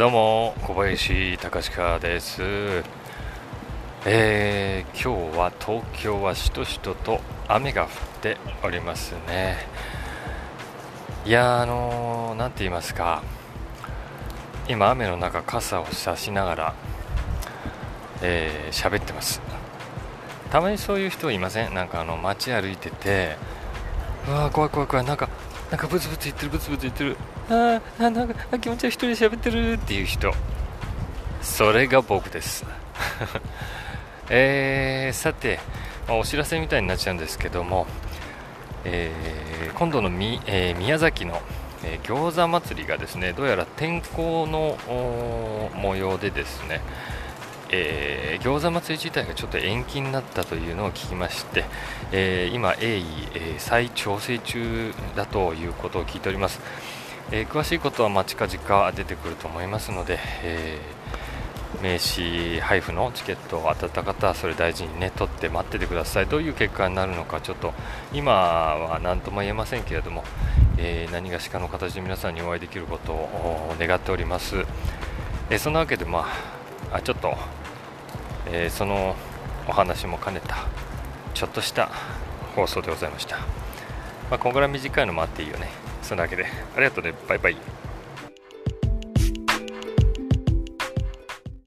どうも小林隆史です、えー今日は東京はしとしとと雨が降っておりますね。いやーあのーて言いますか。今雨の中傘を差しながらえー喋ってます。たまにそういう人いません？なんかあの街歩いててうわ怖い怖い怖い。なんかなんかブツブツ言ってるブツブツ言ってる。ああなんか気持ち悪い一人で喋ってるっていう人。それが僕です。えーさて、まあお知らせみたいになっちゃうんですけども、えー今度のみ、えー宮崎の、えー餃子祭りがですねどうやら天候の模様でですね、えー餃子祭り自体がちょっと延期になったというのを聞きまして、えー今、鋭意、えー再調整中だということを聞いております、えー詳しいことはまあ近々出てくると思いますので、え名刺配布のチケットを当たった方はそれ大事にね取って待っててください。どういう結果になるのかちょっと今は何とも言えませんけれども、えー何がしかの形で皆さんにお会いできることを願っております、えそんなわけでまあちょっと、えーそのお話も兼ねたちょっとした放送でございました、まあ、こんぐらい短いのもあっていいよね。そんなわけで。ありがとうね。バイバイ。